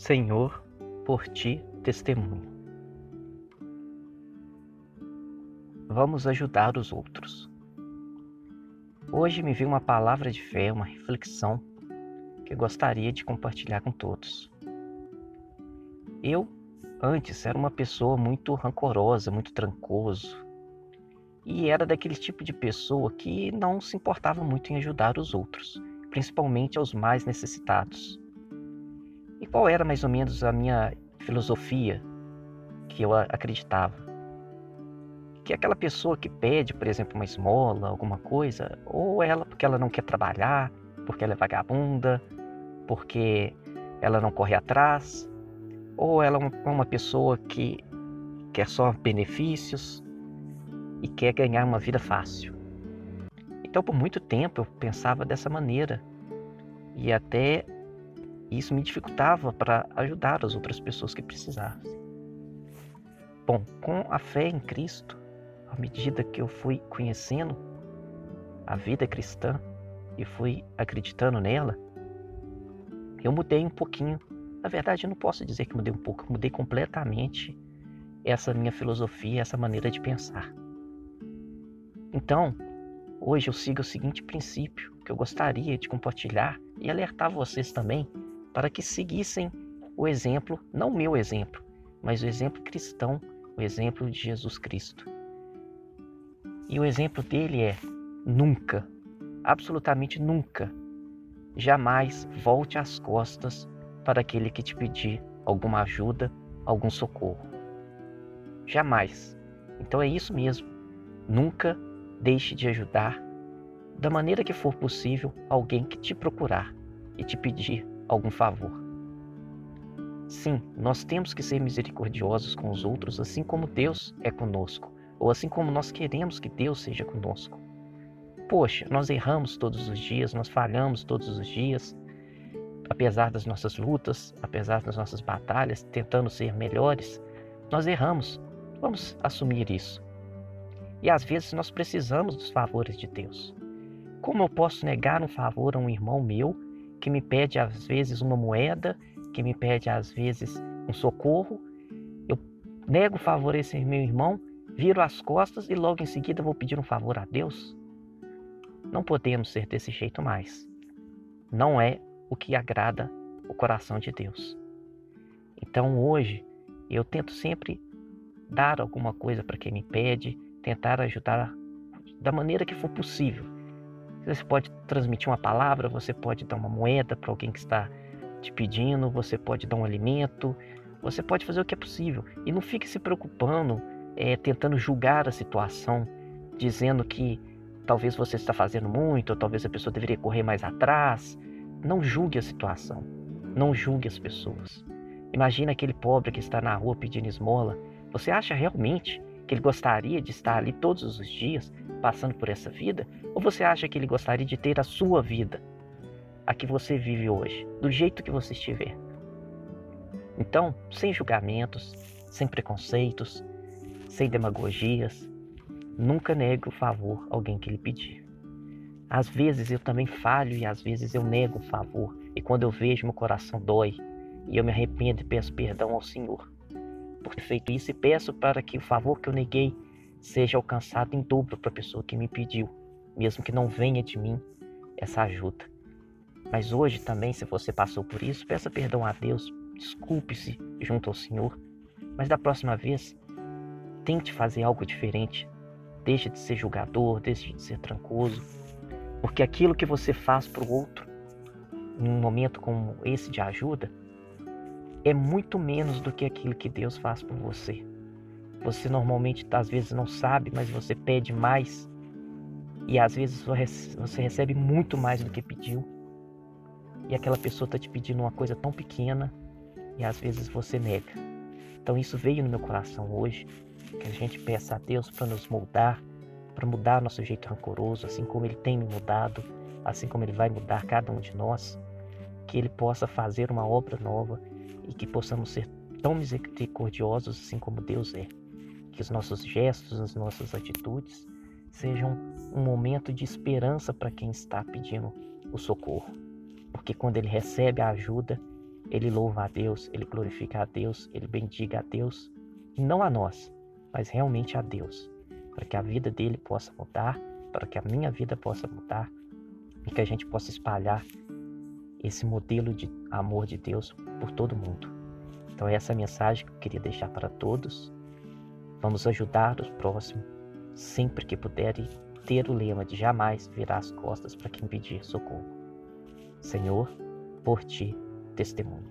Senhor, por ti testemunho. Vamos ajudar os outros. Hoje me veio uma palavra de fé, uma reflexão que gostaria de compartilhar com todos. Eu, antes, era uma pessoa muito rancorosa, muito trancoso, e era daquele tipo de pessoa que não se importava muito em ajudar os outros, principalmente aos mais necessitados. Qual era mais ou menos a minha filosofia que eu acreditava? Que aquela pessoa que pede, por exemplo, uma esmola, alguma coisa, ou ela porque ela não quer trabalhar, porque ela é vagabunda, porque ela não corre atrás, ou ela é uma pessoa que quer só benefícios e quer ganhar uma vida fácil. Então, por muito tempo eu pensava dessa maneira e até isso me dificultava para ajudar as outras pessoas que precisassem. Bom, com a fé em Cristo, à medida que eu fui conhecendo a vida cristã e fui acreditando nela, eu mudei um pouquinho. Na verdade, eu não posso dizer que mudei um pouco, eu mudei completamente essa minha filosofia, essa maneira de pensar. Então, hoje eu sigo o seguinte princípio que eu gostaria de compartilhar e alertar vocês também para que seguissem o exemplo, não o meu exemplo, mas o exemplo cristão, o exemplo de Jesus Cristo. E o exemplo dele é: nunca, absolutamente nunca, jamais volte as costas para aquele que te pedir alguma ajuda, algum socorro. Jamais. Então é isso mesmo. Nunca deixe de ajudar, da maneira que for possível, alguém que te procurar e te pedir algum favor. Sim, nós temos que ser misericordiosos com os outros, assim como Deus é conosco, ou assim como nós queremos que Deus seja conosco. Poxa, nós erramos todos os dias, nós falhamos todos os dias, apesar das nossas lutas, apesar das nossas batalhas, tentando ser melhores, nós erramos. Vamos assumir isso. E às vezes nós precisamos dos favores de Deus. Como eu posso negar um favor a um irmão meu que me pede às vezes uma moeda, que me pede às vezes um socorro. Eu nego o favor a esse meu irmão, viro as costas e logo em seguida vou pedir um favor a Deus? Não podemos ser desse jeito mais. Não é o que agrada o coração de Deus. Então hoje eu tento sempre dar alguma coisa para quem me pede, tentar ajudar da maneira que for possível você pode transmitir uma palavra, você pode dar uma moeda para alguém que está te pedindo, você pode dar um alimento, você pode fazer o que é possível. E não fique se preocupando, é, tentando julgar a situação, dizendo que talvez você está fazendo muito, ou talvez a pessoa deveria correr mais atrás. Não julgue a situação, não julgue as pessoas. Imagina aquele pobre que está na rua pedindo esmola. Você acha realmente que ele gostaria de estar ali todos os dias, passando por essa vida? Ou você acha que ele gostaria de ter a sua vida, a que você vive hoje, do jeito que você estiver? Então, sem julgamentos, sem preconceitos, sem demagogias, nunca negue o favor a alguém que lhe pedir. Às vezes eu também falho e às vezes eu nego o favor, e quando eu vejo meu coração dói, e eu me arrependo e peço perdão ao Senhor por ter feito isso e peço para que o favor que eu neguei seja alcançado em dobro para a pessoa que me pediu, mesmo que não venha de mim essa ajuda. Mas hoje também, se você passou por isso, peça perdão a Deus, desculpe-se junto ao Senhor, mas da próxima vez, tente fazer algo diferente. Deixe de ser julgador, deixe de ser trancoso, porque aquilo que você faz para o outro, em um momento como esse de ajuda, é muito menos do que aquilo que Deus faz por você. Você normalmente às vezes não sabe, mas você pede mais. E às vezes você recebe muito mais do que pediu. E aquela pessoa está te pedindo uma coisa tão pequena e às vezes você nega. Então isso veio no meu coração hoje, que a gente peça a Deus para nos moldar, para mudar nosso jeito rancoroso, assim como Ele tem me mudado, assim como Ele vai mudar cada um de nós, que Ele possa fazer uma obra nova e que possamos ser tão misericordiosos assim como Deus é. Que os nossos gestos, as nossas atitudes sejam um momento de esperança para quem está pedindo o socorro. Porque quando ele recebe a ajuda, ele louva a Deus, ele glorifica a Deus, ele bendiga a Deus, não a nós, mas realmente a Deus, para que a vida dele possa mudar, para que a minha vida possa mudar e que a gente possa espalhar esse modelo de amor de Deus por todo mundo. Então, essa é a mensagem que eu queria deixar para todos. Vamos ajudar os próximos sempre que puder e ter o lema de jamais virar as costas para quem pedir socorro. Senhor, por ti testemunho.